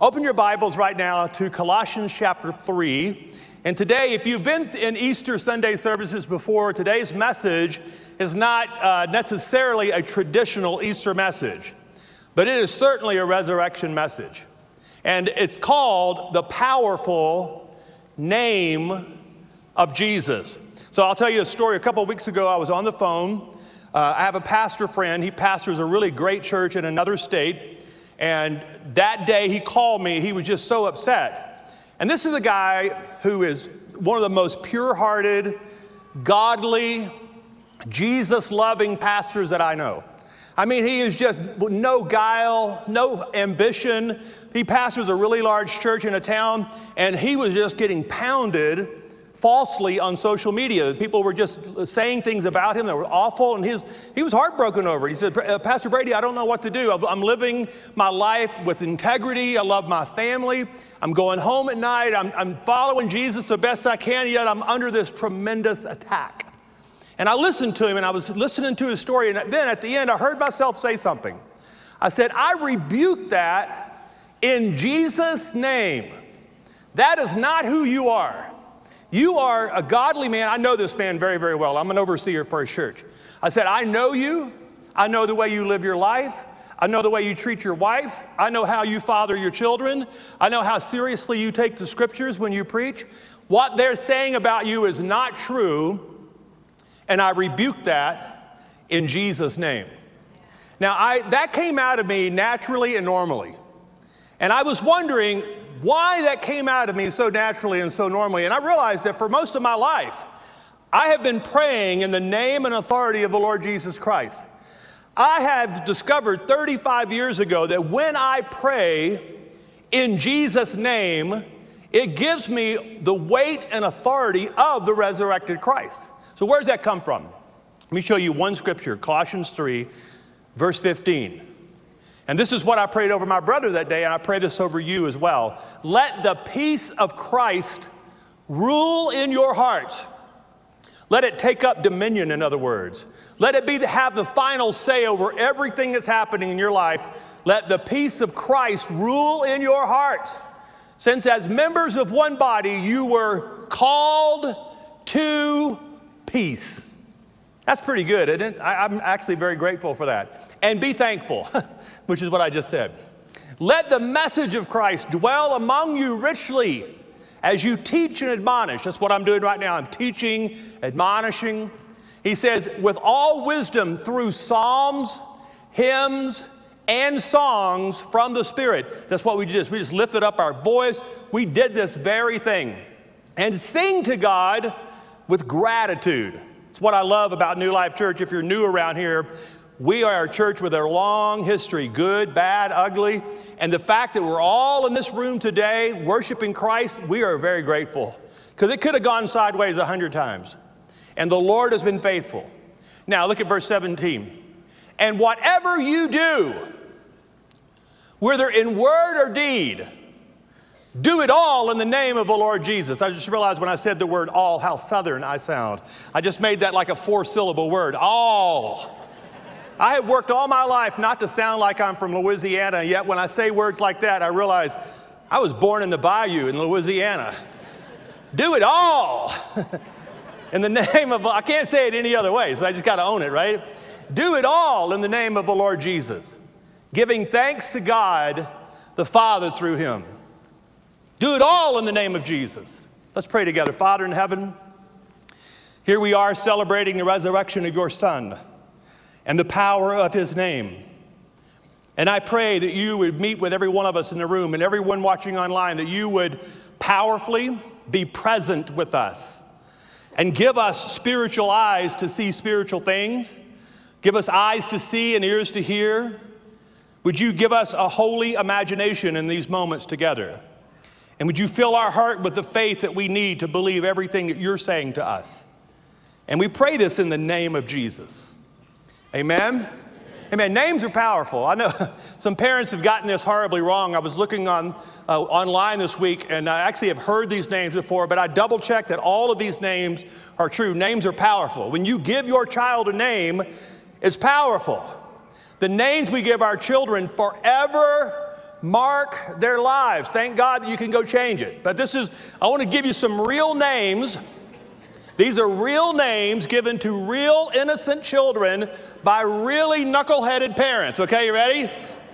Open your Bibles right now to Colossians chapter 3. And today, if you've been in Easter Sunday services before, today's message is not uh, necessarily a traditional Easter message, but it is certainly a resurrection message. And it's called the powerful name of Jesus. So I'll tell you a story. A couple weeks ago, I was on the phone. Uh, I have a pastor friend. He pastors a really great church in another state. And that day he called me, he was just so upset. And this is a guy who is one of the most pure hearted, godly, Jesus loving pastors that I know. I mean, he is just no guile, no ambition. He pastors a really large church in a town, and he was just getting pounded falsely on social media. People were just saying things about him that were awful, and his, he was heartbroken over it. He said, uh, Pastor Brady, I don't know what to do. I'm living my life with integrity. I love my family. I'm going home at night. I'm, I'm following Jesus the best I can, yet I'm under this tremendous attack. And I listened to him, and I was listening to his story, and then at the end, I heard myself say something. I said, I rebuke that in Jesus' name. That is not who you are. You are a godly man. I know this man very, very well. I'm an overseer for a church. I said, I know you. I know the way you live your life. I know the way you treat your wife. I know how you father your children. I know how seriously you take the scriptures when you preach. What they're saying about you is not true, and I rebuke that in Jesus' name. Now, I, that came out of me naturally and normally. And I was wondering, why that came out of me so naturally and so normally. And I realized that for most of my life, I have been praying in the name and authority of the Lord Jesus Christ. I have discovered 35 years ago that when I pray in Jesus' name, it gives me the weight and authority of the resurrected Christ. So, where does that come from? Let me show you one scripture Colossians 3, verse 15. And this is what I prayed over my brother that day, and I pray this over you as well. Let the peace of Christ rule in your heart. Let it take up dominion, in other words. Let it be to have the final say over everything that's happening in your life. Let the peace of Christ rule in your heart. Since, as members of one body, you were called to peace. That's pretty good, isn't it? I, am actually very grateful for that. And be thankful. which is what I just said. Let the message of Christ dwell among you richly as you teach and admonish. That's what I'm doing right now. I'm teaching, admonishing. He says, with all wisdom through psalms, hymns, and songs from the Spirit. That's what we just we just lifted up our voice. We did this very thing. And sing to God with gratitude. It's what I love about New Life Church. If you're new around here, we are a church with a long history, good, bad, ugly. And the fact that we're all in this room today worshiping Christ, we are very grateful because it could have gone sideways a hundred times. And the Lord has been faithful. Now, look at verse 17. And whatever you do, whether in word or deed, do it all in the name of the Lord Jesus. I just realized when I said the word all how southern I sound. I just made that like a four syllable word. All. I have worked all my life not to sound like I'm from Louisiana, yet when I say words like that, I realize I was born in the bayou in Louisiana. Do it all in the name of, I can't say it any other way, so I just got to own it, right? Do it all in the name of the Lord Jesus, giving thanks to God the Father through him. Do it all in the name of Jesus. Let's pray together. Father in heaven, here we are celebrating the resurrection of your Son and the power of his name. And I pray that you would meet with every one of us in the room and everyone watching online, that you would powerfully be present with us and give us spiritual eyes to see spiritual things, give us eyes to see and ears to hear. Would you give us a holy imagination in these moments together? And would you fill our heart with the faith that we need to believe everything that you're saying to us? And we pray this in the name of Jesus. Amen? Amen. Names are powerful. I know some parents have gotten this horribly wrong. I was looking on uh, online this week, and I actually have heard these names before, but I double checked that all of these names are true. Names are powerful. When you give your child a name, it's powerful. The names we give our children forever mark their lives. Thank God that you can go change it. But this is, I want to give you some real names. These are real names given to real innocent children by really knuckleheaded parents. Okay, you ready?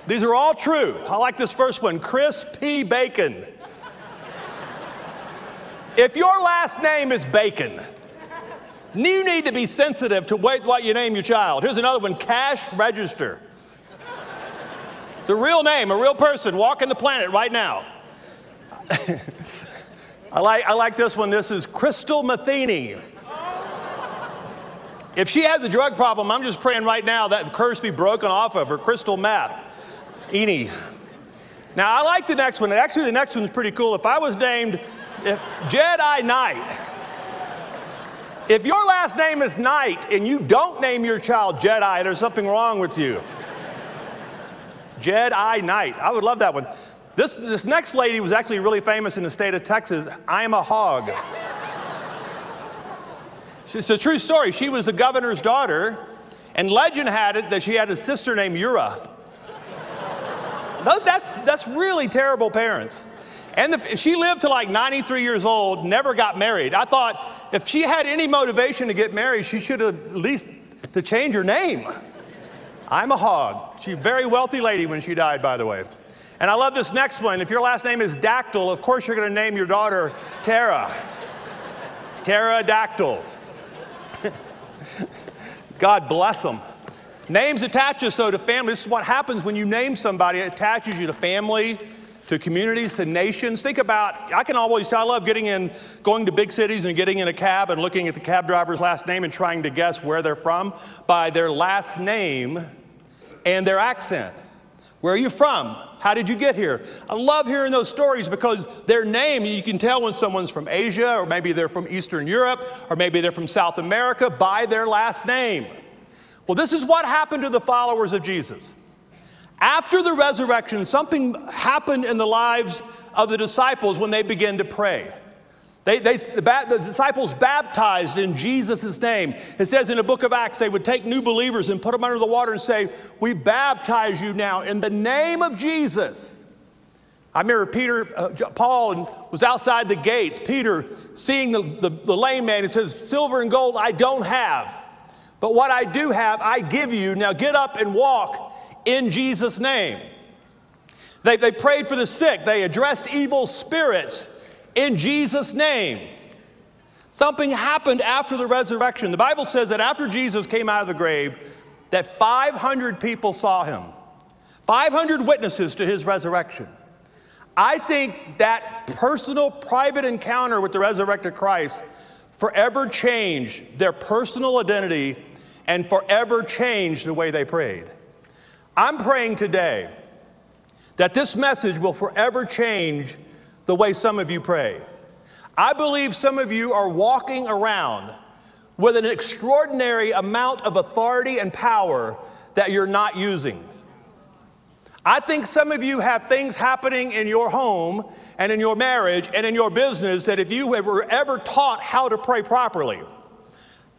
These are all true. I like this first one Chris P. Bacon. if your last name is Bacon, you need to be sensitive to what you name your child. Here's another one Cash Register. It's a real name, a real person walking the planet right now. I, like, I like this one. This is Crystal Matheny. If she has a drug problem, I'm just praying right now that curse be broken off of her. Crystal meth. Eni. Now, I like the next one. Actually, the next one's pretty cool. If I was named Jedi Knight, if your last name is Knight and you don't name your child Jedi, there's something wrong with you. Jedi Knight. I would love that one. This, this next lady was actually really famous in the state of Texas. Ima Hogg. It's a true story. She was the governor's daughter, and legend had it that she had a sister named Ura. that's, that's really terrible parents. And the, she lived to like 93 years old, never got married. I thought if she had any motivation to get married, she should have at least to change her name. Ima Hogg. She's a very wealthy lady when she died, by the way. And I love this next one. If your last name is Dactyl, of course you're going to name your daughter Tara. Pterodactyl. God bless them. Names attach us so to family. This is what happens when you name somebody. It attaches you to family, to communities, to nations. Think about, I can always, I love getting in, going to big cities and getting in a cab and looking at the cab driver's last name and trying to guess where they're from by their last name and their accent. Where are you from? How did you get here? I love hearing those stories because their name, you can tell when someone's from Asia, or maybe they're from Eastern Europe, or maybe they're from South America by their last name. Well, this is what happened to the followers of Jesus. After the resurrection, something happened in the lives of the disciples when they began to pray. They, they, the, the, disciples baptized in Jesus' name. It says in the book of Acts, they would take new believers and put them under the water and say, We baptize you now in the name of Jesus. I remember Peter, uh, Paul was outside the gates. Peter, seeing the, the, the lame man, he says, Silver and gold I don't have, but what I do have, I give you. Now get up and walk in Jesus' name. They, they prayed for the sick, they addressed evil spirits in Jesus' name. Something happened after the resurrection. The Bible says that after Jesus came out of the grave, that 500 people saw him. 500 witnesses to his resurrection. I think that personal, private encounter with the resurrected Christ forever changed their personal identity and forever changed the way they prayed. I'm praying today that this message will forever change the way some of you pray. I believe some of you are walking around with an extraordinary amount of authority and power that you're not using. I think some of you have things happening in your home and in your marriage and in your business that if you were ever taught how to pray properly,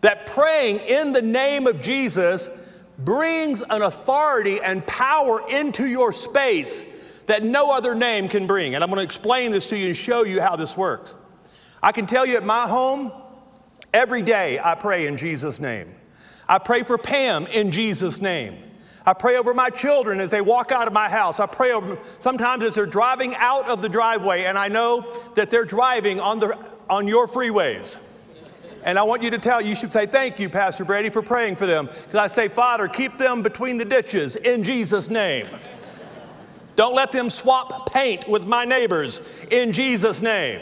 that praying in the name of Jesus brings an authority and power into your space that no other name can bring. And I'm going to explain this to you and show you how this works. I can tell you at my home, every day I pray in Jesus' name. I pray for Pam in Jesus' name. I pray over my children as they walk out of my house. I pray over them sometimes as they're driving out of the driveway, and I know that they're driving on, the, on your freeways. And I want you to tell, you should say, Thank you, Pastor Brady, for praying for them. Because I say, Father, keep them between the ditches in Jesus' name. Don't let them swap paint with my neighbors in Jesus' name.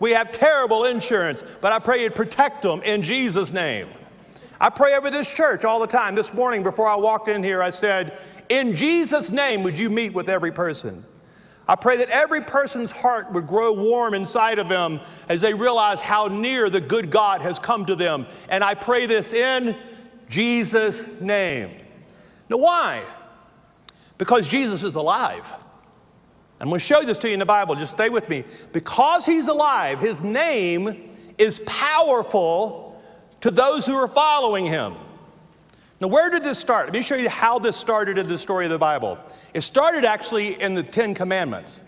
We have terrible insurance, but I pray you'd protect them in Jesus' name. I pray over this church all the time. This morning, before I walked in here, I said, In Jesus' name, would you meet with every person? I pray that every person's heart would grow warm inside of them as they realize how near the good God has come to them. And I pray this in Jesus' name. Now, why? Because Jesus is alive. I'm going to show this to you in the Bible. Just stay with me. Because he's alive, his name is powerful to those who are following him. Now, where did this start? Let me show you how this started in the story of the Bible. It started actually in the Ten Commandments.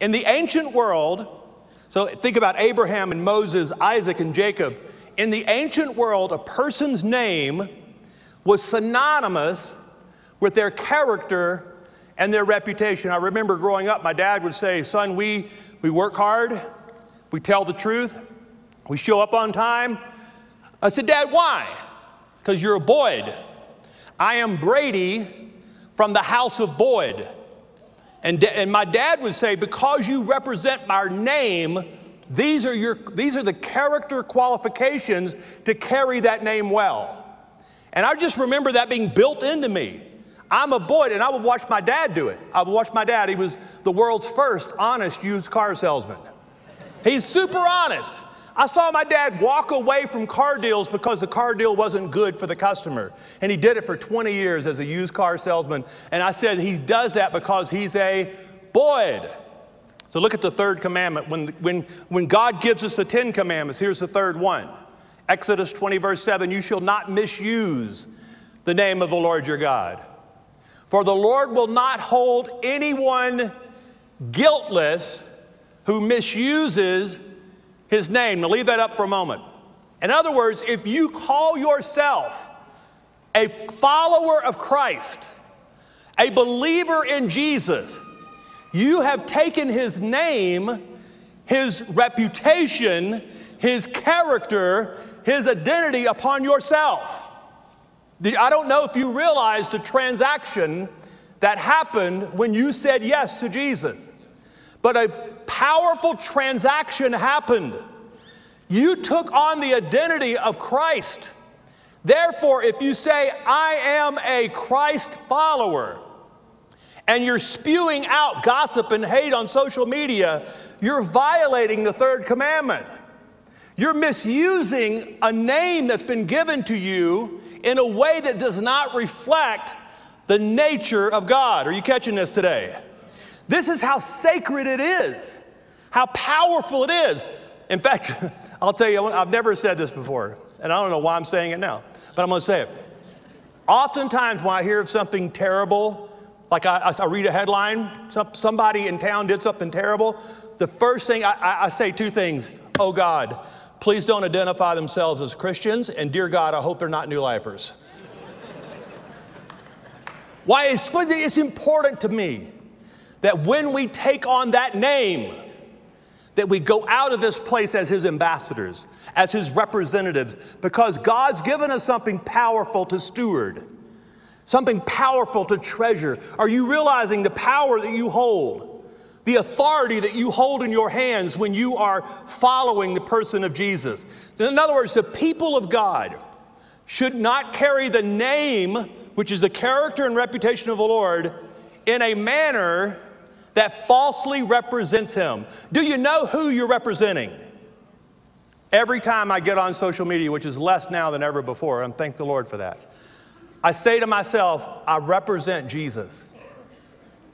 In the ancient world, so think about Abraham and Moses, Isaac and Jacob. In the ancient world, a person's name was synonymous with their character and their reputation. I remember growing up, my dad would say, Son, we, we work hard, we tell the truth, we show up on time. I said, Dad, why? Because you're a Boyd. I am Brady from the house of Boyd. And, and my dad would say, because you represent our name, these are, your, these are the character qualifications to carry that name well. And I just remember that being built into me. I'm a Boyd, and I would watch my dad do it. I would watch my dad. He was the world's first honest used car salesman. He's super honest. I saw my dad walk away from car deals because the car deal wasn't good for the customer. And he did it for 20 years as a used car salesman. And I said he does that because he's a Boyd. So look at the third commandment. When, when, when God gives us the Ten Commandments, here's the third one Exodus 20, verse 7 You shall not misuse the name of the Lord your God. For the Lord will not hold anyone guiltless who misuses his name. Now, leave that up for a moment. In other words, if you call yourself a follower of Christ, a believer in Jesus, you have taken his name, his reputation, his character, his identity upon yourself. I don't know if you realize the transaction that happened when you said yes to Jesus. But a powerful transaction happened. You took on the identity of Christ. Therefore, if you say, I am a Christ follower, and you're spewing out gossip and hate on social media, you're violating the third commandment. You're misusing a name that's been given to you in a way that does not reflect the nature of God. Are you catching this today? This is how sacred it is, how powerful it is. In fact, I'll tell you, I've never said this before, and I don't know why I'm saying it now, but I'm going to say it. Oftentimes, when I hear of something terrible, like I, I read a headline, some, somebody in town did something terrible, the first thing I, I say two things Oh God, please don't identify themselves as Christians, and dear God, I hope they're not new lifers. Why? It's, important to me that when we take on that name, that we go out of this place as his ambassadors, as his representatives, because God's given us something powerful to steward, something powerful to treasure. Are you realizing the power that you hold? The authority that you hold in your hands when you are following the person of Jesus. In other words, the people of God should not carry the name, which is the character and reputation of the Lord, in a manner that falsely represents him. Do you know who you're representing? Every time I get on social media, which is less now than ever before, and thank the Lord for that, I say to myself, I represent Jesus.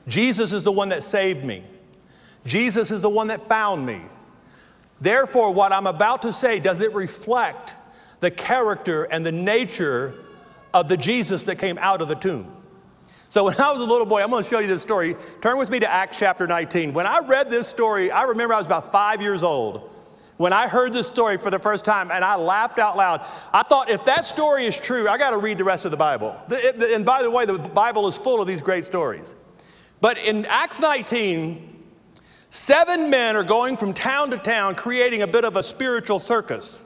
Jesus is the one that saved me. Jesus is the one that found me. Therefore, what I'm about to say, does it reflect the character and the nature of the Jesus that came out of the tomb? So when I was a little boy, I'm going to show you this story. Turn with me to Acts chapter 19. When I read this story, I remember I was about five years old when I heard this story for the first time and I laughed out loud. I thought, if that story is true, I got to read the rest of the Bible. And by the way, the Bible is full of these great stories. But in Acts 19, seven men are going from town to town creating a bit of a spiritual circus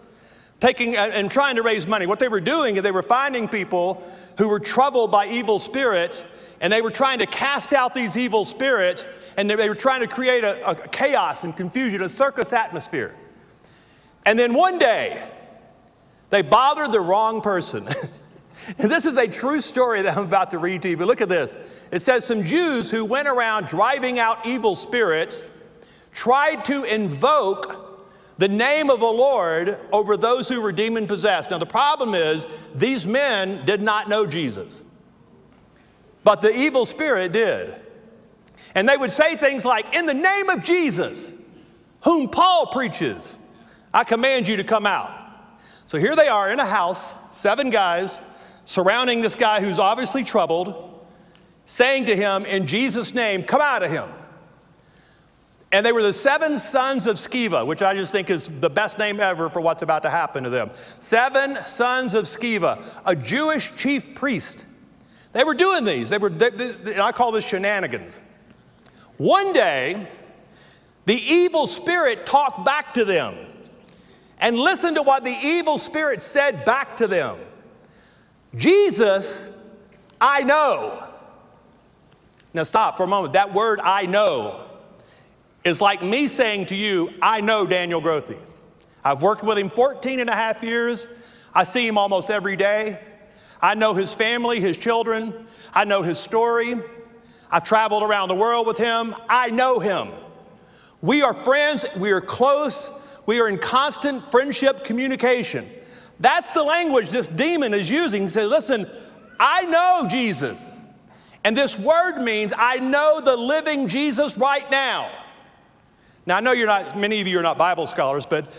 taking uh, and trying to raise money. What they were doing is they were finding people who were troubled by evil spirits and they were trying to cast out these evil spirits, and they were trying to create a, a chaos and confusion, a circus atmosphere. And then one day, they bothered the wrong person. and this is a true story that I'm about to read to you, but look at this. It says some Jews who went around driving out evil spirits tried to invoke the name of the Lord over those who were demon possessed. Now, the problem is, these men did not know Jesus. But the evil spirit did. And they would say things like, In the name of Jesus, whom Paul preaches, I command you to come out. So here they are in a house, seven guys, surrounding this guy who's obviously troubled, saying to him, In Jesus' name, come out of him. And they were the seven sons of Sceva, which I just think is the best name ever for what's about to happen to them. Seven sons of Sceva, a Jewish chief priest. They were doing these. They were, they, they, I call this shenanigans. One day, the evil spirit talked back to them. And listen to what the evil spirit said back to them Jesus, I know. Now, stop for a moment. That word, I know, is like me saying to you, I know Daniel Grothe. I've worked with him 14 and a half years. I see him almost every day. I know his family, his children. I know his story. I've traveled around the world with him. I know him. We are friends. We are close. We are in constant friendship communication. That's the language this demon is using. He says, Listen, I know Jesus. And this word means I know the living Jesus right now. Now, I know you're not, many of you are not Bible scholars, but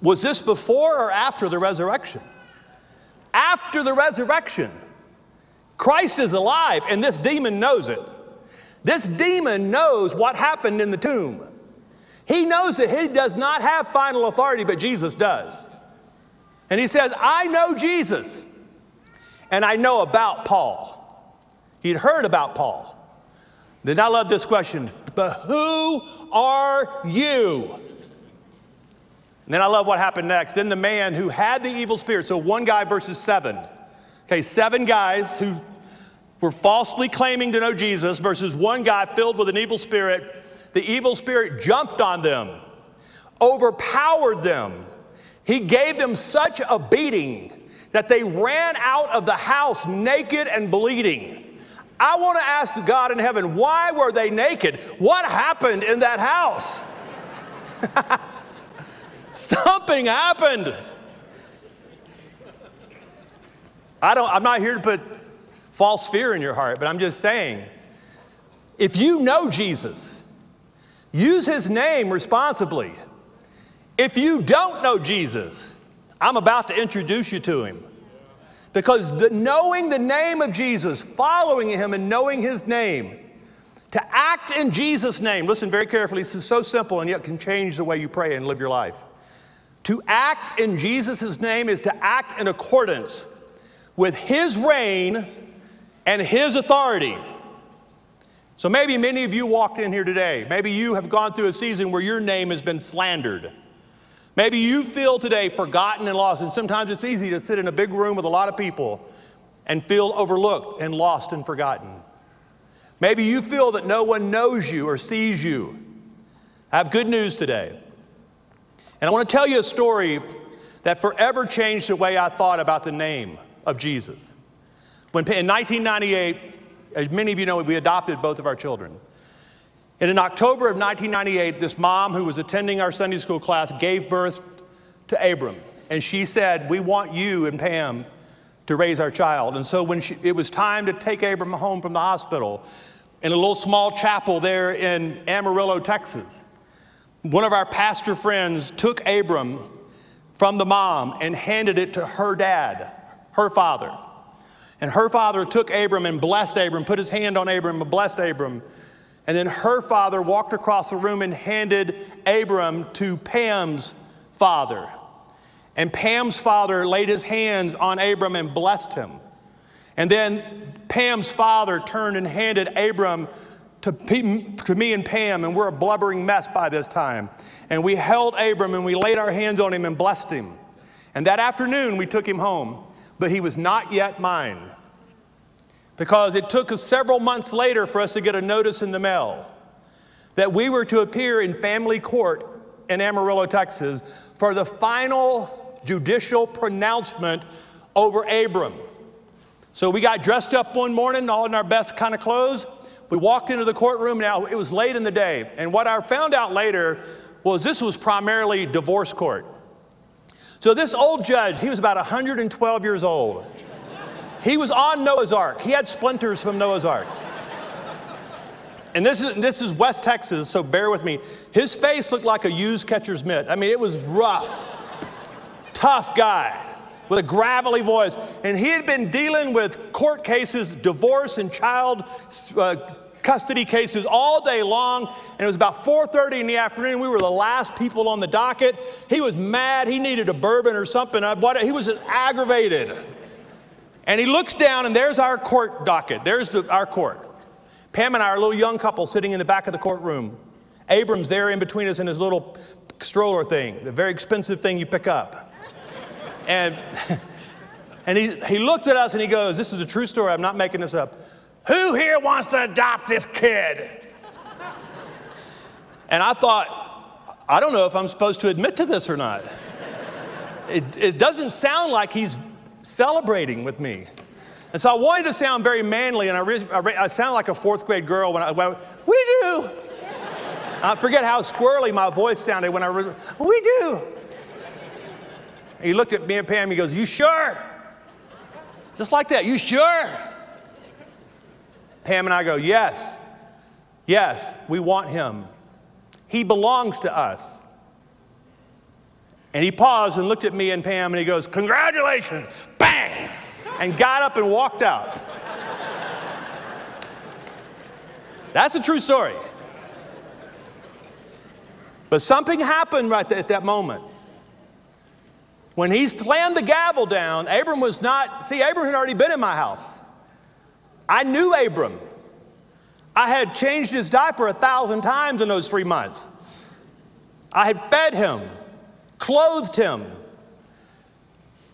was this before or after the resurrection? After the resurrection, Christ is alive, and this demon knows it. This demon knows what happened in the tomb. He knows that he does not have final authority, but Jesus does. And he says, I know Jesus, and I know about Paul. He'd heard about Paul. Then I love this question but who are you? And then I love what happened next. Then the man who had the evil spirit, so one guy versus seven. Okay, seven guys who were falsely claiming to know Jesus versus one guy filled with an evil spirit. The evil spirit jumped on them, overpowered them. He gave them such a beating that they ran out of the house naked and bleeding. I want to ask God in heaven, why were they naked? What happened in that house? Something happened. I don't, I'm not here to put false fear in your heart, but I'm just saying if you know Jesus, use his name responsibly. If you don't know Jesus, I'm about to introduce you to him. Because the, knowing the name of Jesus, following him and knowing his name, to act in Jesus' name, listen very carefully, this is so simple and yet can change the way you pray and live your life. To act in Jesus' name is to act in accordance with his reign and his authority. So maybe many of you walked in here today. Maybe you have gone through a season where your name has been slandered. Maybe you feel today forgotten and lost, and sometimes it's easy to sit in a big room with a lot of people and feel overlooked and lost and forgotten. Maybe you feel that no one knows you or sees you. I have good news today. And I want to tell you a story that forever changed the way I thought about the name of Jesus. When in 1998, as many of you know, we adopted both of our children. And in October of 1998, this mom who was attending our Sunday school class gave birth to Abram. And she said, We want you and Pam to raise our child. And so when she, it was time to take Abram home from the hospital, in a little small chapel there in Amarillo, Texas, one of our pastor friends took Abram from the mom and handed it to her dad, her father. And her father took Abram and blessed Abram, put his hand on Abram and blessed Abram. And then her father walked across the room and handed Abram to Pam's father. And Pam's father laid his hands on Abram and blessed him. And then Pam's father turned and handed Abram to, to me and Pam, and we're a blubbering mess by this time. And we held Abram and we laid our hands on him and blessed him. And that afternoon we took him home, but he was not yet mine because it took us several months later for us to get a notice in the mail that we were to appear in family court in Amarillo, Texas, for the final judicial pronouncement over Abram. So we got dressed up one morning, all in our best kind of clothes. We walked into the courtroom. Now, it was late in the day. And what I found out later was this was primarily divorce court. So this old judge, he was about 112 years old. He was on Noah's Ark. He had splinters from Noah's Ark. And this is, this is West Texas, so bear with me. His face looked like a used catcher's mitt. I mean, it was rough. Tough guy. with a gravelly voice. And he had been dealing with court cases, divorce and child uh, custody cases all day long. And it was about 4:30 in the afternoon. We were the last people on the docket. He was mad. He needed a bourbon or something. He was aggravated. And he looks down, and there's our court docket. There's the, our court. Pam and I are a little young couple sitting in the back of the courtroom. Abram's there in between us in his little stroller thing, the very expensive thing you pick up. And, and he, he looked at us and he goes, This is a true story, I'm not making this up. Who here wants to adopt this kid? And I thought, I don't know if I'm supposed to admit to this or not. It, it doesn't sound like he's celebrating with me. And so I wanted to sound very manly, and I, re- I, re- I sounded like a fourth grade girl when I went, We do. I forget how squirrely my voice sounded when I, re- We do. And he looked at me and Pam, he goes, You sure? Just like that, you sure? Pam and I go, Yes, yes, we want him. He belongs to us. And he paused and looked at me and Pam and he goes, Congratulations! Bang! And got up and walked out. That's a true story. But something happened right at that moment. When he slammed the gavel down, Abram was not, see, Abram had already been in my house. I knew Abram. I had changed his diaper a thousand times in those three months. I had fed him, clothed him.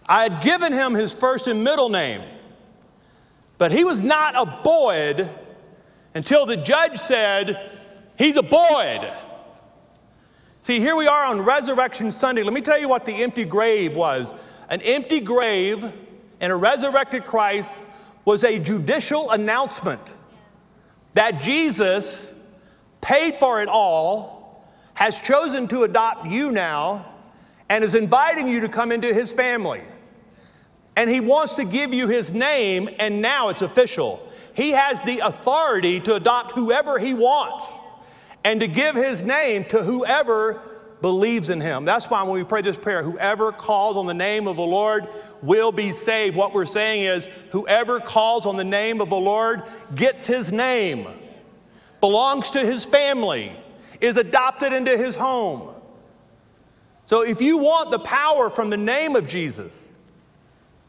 I had given him his first and middle name. But he was not a Boyd until the judge said, He's a Boyd. See, here we are on Resurrection Sunday. Let me tell you what the empty grave was. An empty grave and a resurrected Christ was a judicial announcement that Jesus paid for it all, has chosen to adopt you now, and is inviting you to come into his family. And he wants to give you his name, and now it's official. He has the authority to adopt whoever he wants and to give his name to whoever believes in him. That's why when we pray this prayer, whoever calls on the name of the Lord will be saved. What we're saying is, whoever calls on the name of the Lord gets his name, belongs to his family, is adopted into his home. So if you want the power from the name of Jesus,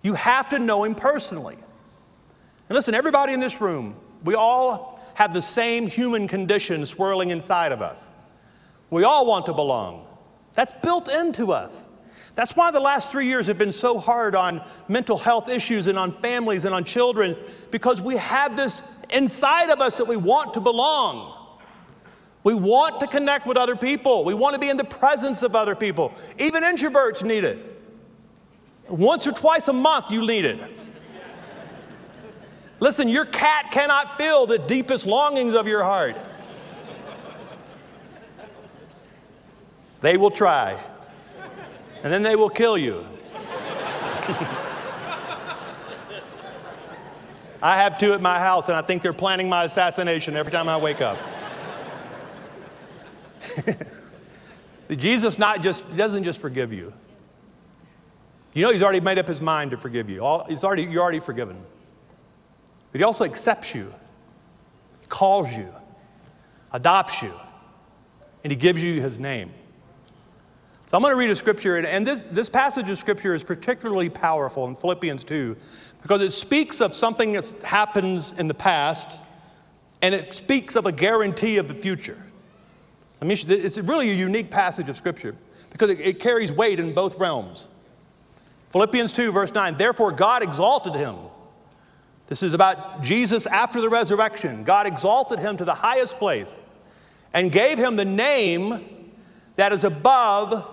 you have to know him personally. And listen, everybody in this room, we all have the same human condition swirling inside of us. We all want to belong. That's built into us. That's why the last three years have been so hard on mental health issues and on families and on children, because we have this inside of us that we want to belong. We want to connect with other people. We want to be in the presence of other people. Even introverts need it. Once or twice a month, you need it. Listen, your cat cannot feel the deepest longings of your heart. They will try, and then they will kill you. I have two at my house, and I think they're planning my assassination every time I wake up. Jesus not just doesn't just forgive you. You know he's already made up his mind to forgive you. All, he's already, you're already forgiven. But He also accepts you, calls you, adopts you, and He gives you His name. So I'm going to read a scripture, and this, this passage of scripture is particularly powerful in Philippians 2 because it speaks of something that happens in the past and it speaks of a guarantee of the future. I mean, it's really a unique passage of scripture because it, carries weight in both realms. Philippians 2, verse 9, therefore God exalted him this is about Jesus after the resurrection. God exalted him to the highest place and gave him the name that is above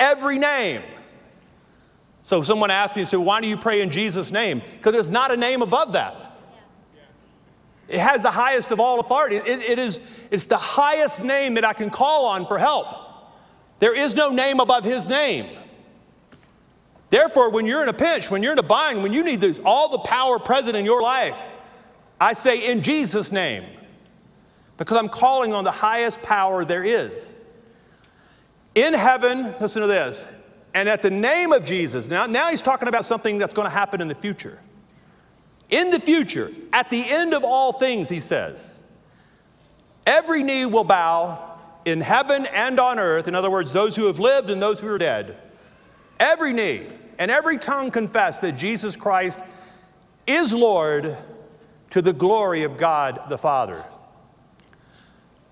every name. So someone asked me, so why do you pray in Jesus' name? Because there's not a name above that. It has the highest of all authority. It, it is, it's the highest name that I can call on for help. There is no name above his name. Therefore, when you're in a pinch, when you're in a bind, when you need the, all the power present in your life, I say in Jesus' name, because I'm calling on the highest power there is. In heaven, listen to this, And at the name of Jesus, now, now he's talking about something that's going to happen in the future. In the future, at the end of all things, he says, every knee will bow in heaven and on earth. In other words, those who have lived and those who are dead. Every knee and every tongue confess that Jesus Christ is Lord to the glory of God the Father.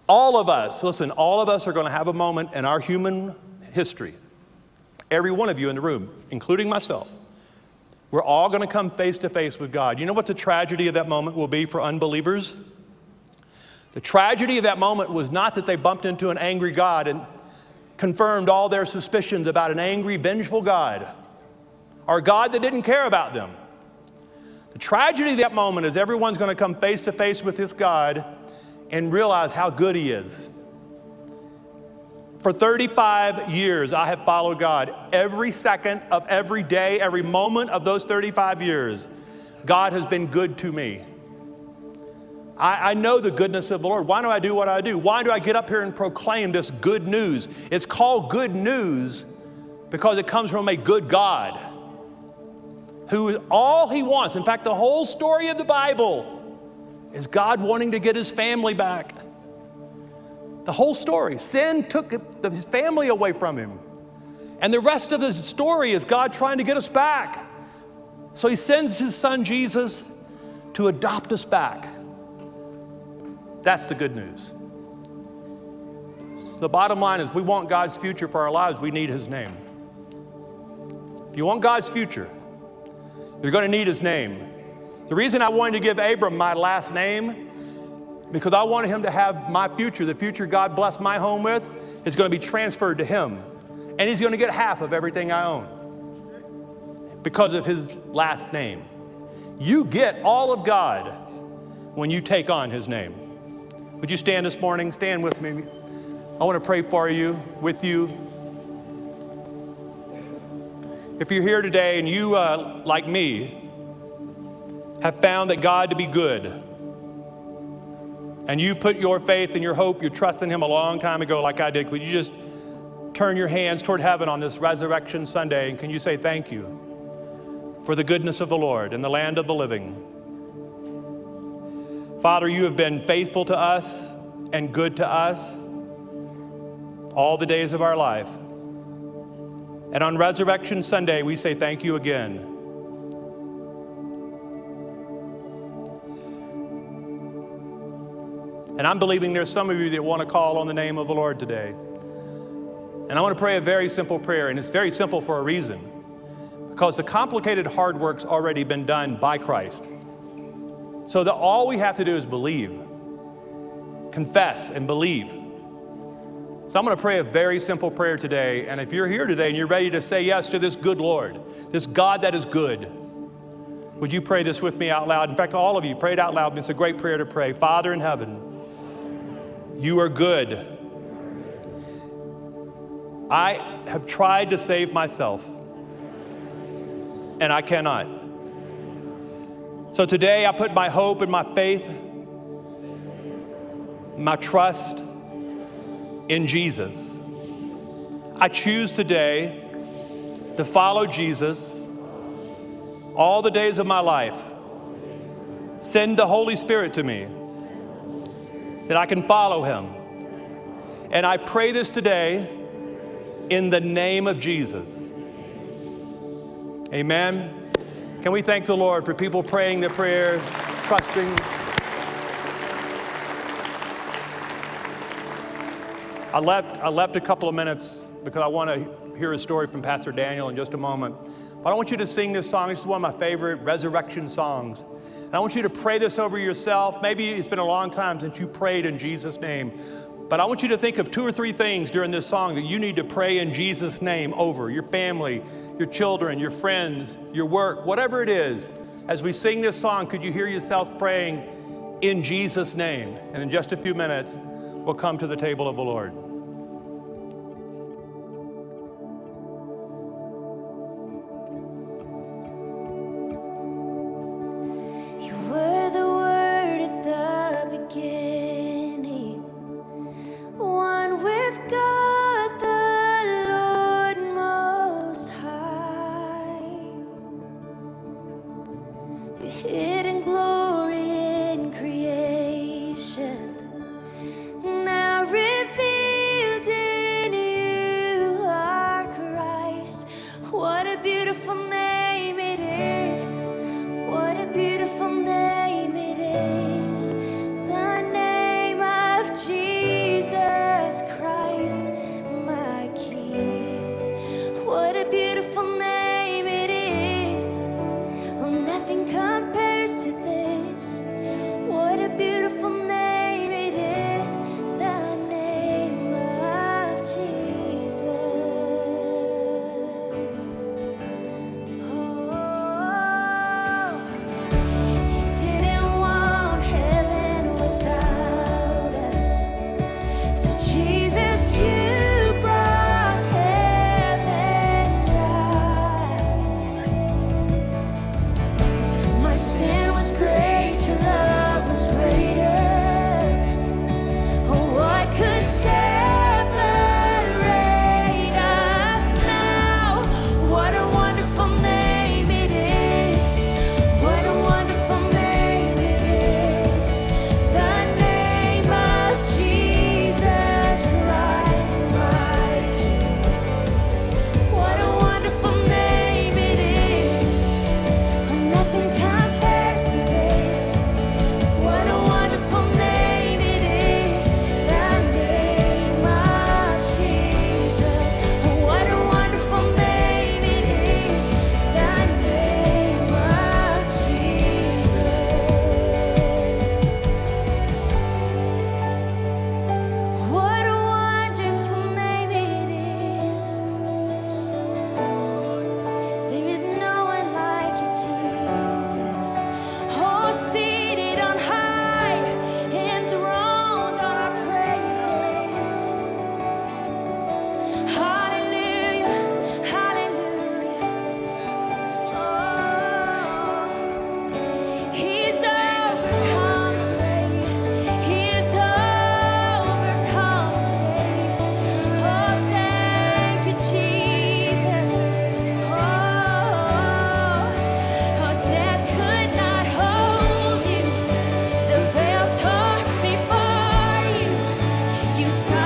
All of us, listen, all of us are going to have a moment in our human history, every one of you in the room, including myself. We're all going to come face to face with God. You know what the tragedy of that moment will be for unbelievers? The tragedy of that moment was not that they bumped into an angry God and confirmed all their suspicions about an angry, vengeful God, or God that didn't care about them. The tragedy of that moment is everyone's going to come face to face with this God and realize how good He is. For 35 years, I have followed God. Every second of every day, every moment of those 35 years, God has been good to me. I, I, know the goodness of the Lord. Why do I do what I do? Why do I get up here and proclaim this good news? It's called good news because it comes from a good God who all he wants, in fact, the whole story of the Bible is God wanting to get his family back. The whole story. Sin took his family away from him. And the rest of the story is God trying to get us back. So he sends his son Jesus to adopt us back. That's the good news. The bottom line is we want God's future for our lives, we need his name. If you want God's future, you're going to need his name. The reason I wanted to give Abram my last name, because I wanted him to have my future, the future God blessed my home with, is going to be transferred to him. And he's going to get half of everything I own because of his last name. You get all of God when you take on his name. Would you stand this morning? Stand with me. I want to pray for you, with you. If you're here today and you, uh, like me, have found that God to be good, and you've put your faith and your hope, your trust in Him a long time ago, like I did, would you just turn your hands toward heaven on this Resurrection Sunday and can you say thank you for the goodness of the Lord in the land of the living? Father, you have been faithful to us and good to us all the days of our life. And on Resurrection Sunday, we say thank you again. And I'm believing there's some of you that want to call on the name of the Lord today. And I want to pray a very simple prayer, and it's very simple for a reason. Because the complicated hard work's already been done by Christ. So that all we have to do is believe, confess, and believe. So I'm going to pray a very simple prayer today. And if you're here today and you're ready to say yes to this good Lord, this God that is good, would you pray this with me out loud? In fact, all of you, pray it out loud. It's a great prayer to pray. Father in heaven, you are good. I have tried to save myself, and I cannot. So today I put my hope and my faith, my trust in Jesus. I choose today to follow Jesus all the days of my life. Send the Holy Spirit to me that I can follow him. And I pray this today in the name of Jesus. Amen. Can we thank the Lord for people praying the prayer, trusting? I left, I left a couple of minutes because I want to hear a story from Pastor Daniel in just a moment. But I want you to sing this song. This is one of my favorite resurrection songs. And I want you to pray this over yourself. Maybe it's been a long time since you prayed in Jesus' name. But I want you to think of two or three things during this song that you need to pray in Jesus' name over your family, your children, your friends, your work, whatever it is. As we sing this song, could you hear yourself praying in Jesus' name? And in just a few minutes, we'll come to the table of the Lord. hidden you sound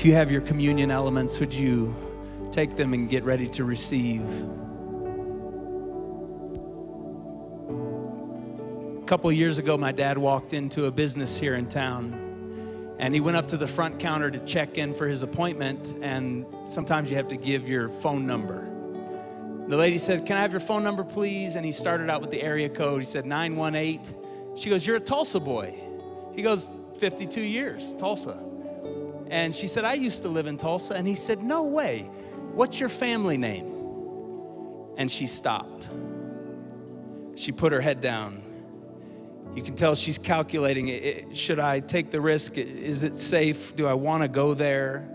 If you have your communion elements, would you take them and get ready to receive? A couple years ago, my dad walked into a business here in town and he went up to the front counter to check in for his appointment. And sometimes you have to give your phone number. The lady said, Can I have your phone number, please? And he started out with the area code. He said, 918. She goes, You're a Tulsa boy. He goes, 52 years, Tulsa. And she said, I used to live in Tulsa. And he said, No way. What's your family name? And she stopped. She put her head down. You can tell she's calculating it should I take the risk? Is it safe? Do I want to go there?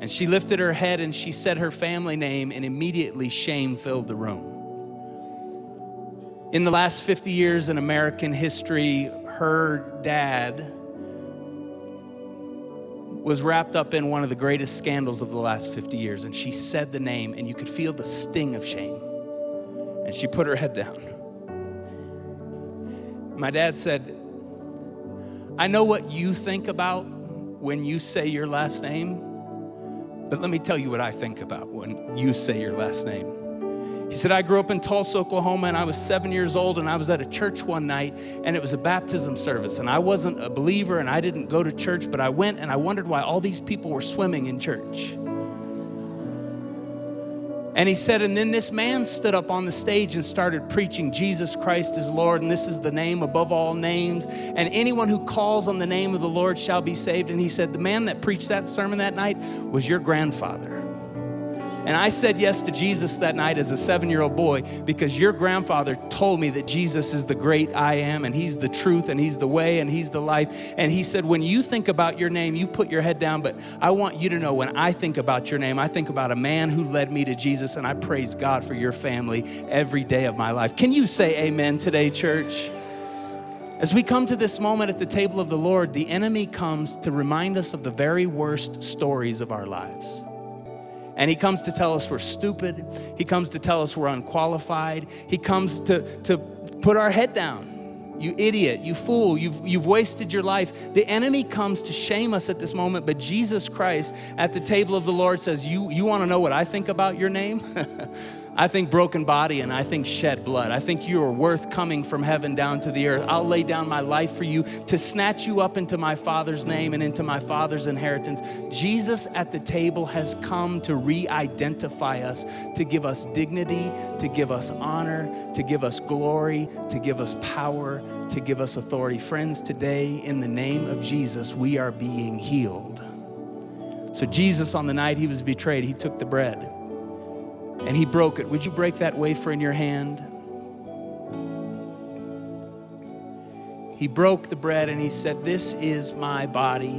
And she lifted her head and she said her family name, and immediately shame filled the room. In the last 50 years in American history, her dad was wrapped up in one of the greatest scandals of the last 50 years. And she said the name, and you could feel the sting of shame. And she put her head down. My dad said, I know what you think about when you say your last name, but let me tell you what I think about when you say your last name. He said, I grew up in Tulsa, Oklahoma, and I was seven years old, and I was at a church one night, and it was a baptism service. And I wasn't a believer, and I didn't go to church, but I went and I wondered why all these people were swimming in church. And he said, and then this man stood up on the stage and started preaching Jesus Christ is Lord, and this is the name above all names. And anyone who calls on the name of the Lord shall be saved. And he said, the man that preached that sermon that night was your grandfather. And I said yes to Jesus that night as a seven year old boy because your grandfather told me that Jesus is the great I am and he's the truth and he's the way and he's the life. And he said, when you think about your name, you put your head down. But I want you to know when I think about your name, I think about a man who led me to Jesus and I praise God for your family every day of my life. Can you say amen today, church? As we come to this moment at the table of the Lord, the enemy comes to remind us of the very worst stories of our lives. And he comes to tell us we're stupid. He comes to tell us we're unqualified. He comes to, to put our head down. You idiot, you fool, you've, you've wasted your life. The enemy comes to shame us at this moment, but Jesus Christ at the table of the Lord says, You, you want to know what I think about your name? I think broken body and I think shed blood. I think you are worth coming from heaven down to the earth. I'll lay down my life for you to snatch you up into my Father's name and into my Father's inheritance. Jesus at the table has come to re identify us, to give us dignity, to give us honor, to give us glory, to give us power, to give us authority. Friends, today, in the name of Jesus, we are being healed. So, Jesus, on the night he was betrayed, he took the bread and he broke it. Would you break that wafer in your hand? He broke the bread and he said, This is my body,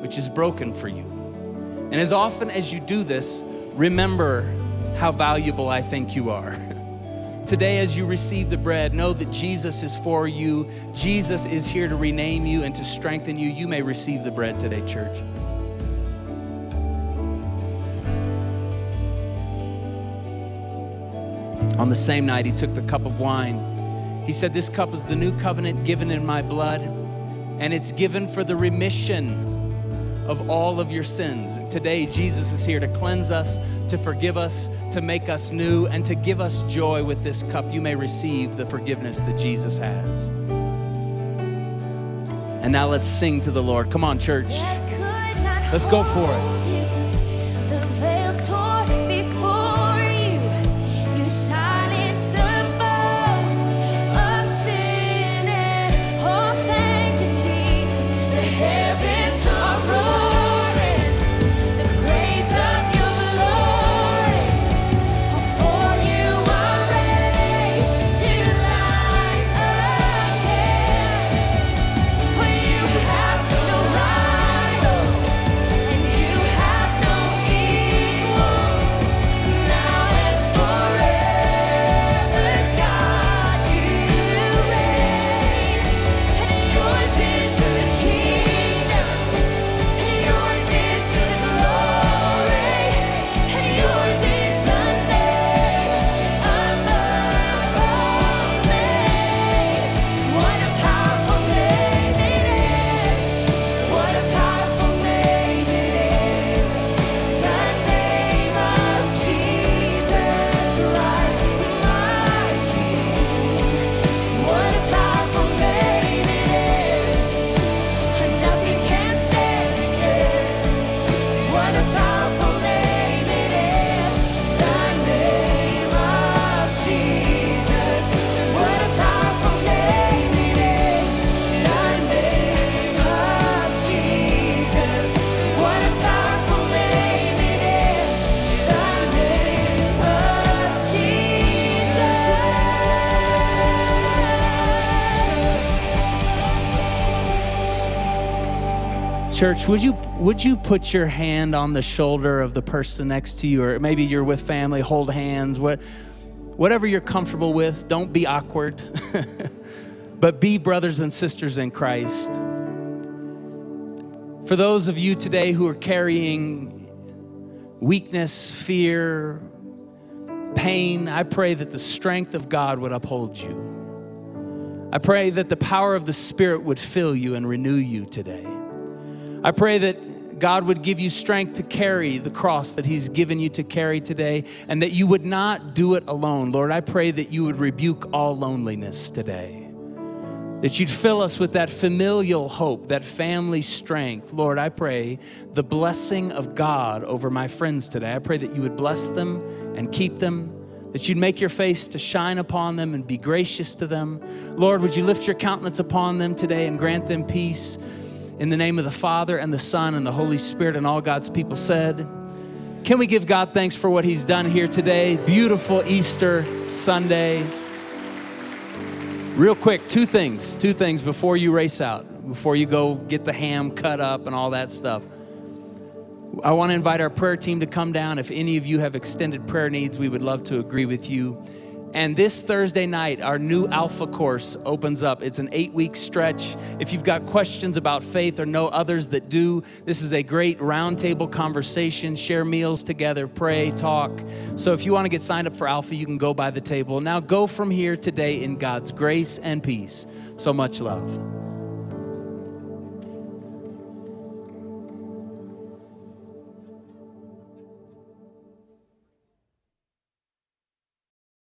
which is broken for you. And as often as you do this, remember how valuable I think you are. Today, as you receive the bread, know that Jesus is for you. Jesus is here to rename you and to strengthen you. You may receive the bread today, church. On the same night, he took the cup of wine. He said, This cup is the new covenant given in my blood, and it's given for the remission of all of your sins. Today, Jesus is here to cleanse us, to forgive us, to make us new, and to give us joy with this cup. You may receive the forgiveness that Jesus has. And now let's sing to the Lord. Come on, church. Let's go for it. Church, would you would you put your hand on the shoulder of the person next to you, or maybe you're with family, hold hands, what, whatever you're comfortable with. Don't be awkward, but be brothers and sisters in Christ. For those of you today who are carrying weakness, fear, pain, I pray that the strength of God would uphold you. I pray that the power of the Spirit would fill you and renew you today. I pray that God would give you strength to carry the cross that He's given you to carry today and that you would not do it alone. Lord, I pray that you would rebuke all loneliness today that you'd fill us with that familial hope, that family strength. Lord, I pray the blessing of God over my friends today. I pray that you would bless them and keep them, that you'd make your face to shine upon them and be gracious to them. Lord, would you lift your countenance upon them today and grant them peace in the name of the Father and the Son and the Holy Spirit and all God's people said. Can we give God thanks for what He's done here today? Beautiful Easter Sunday. Real quick, two things, two things before you race out, before you go get the ham cut up and all that stuff. I want to invite our prayer team to come down. If any of you have extended prayer needs, we would love to agree with you. And this Thursday night, our new Alpha course opens up. It's an eight week stretch. If you've got questions about faith or know others that do, this is a great roundtable conversation, share meals together, pray, talk. So if you want to get signed up for Alpha, you can go by the table. Now go from here today in God's grace and peace. So much love.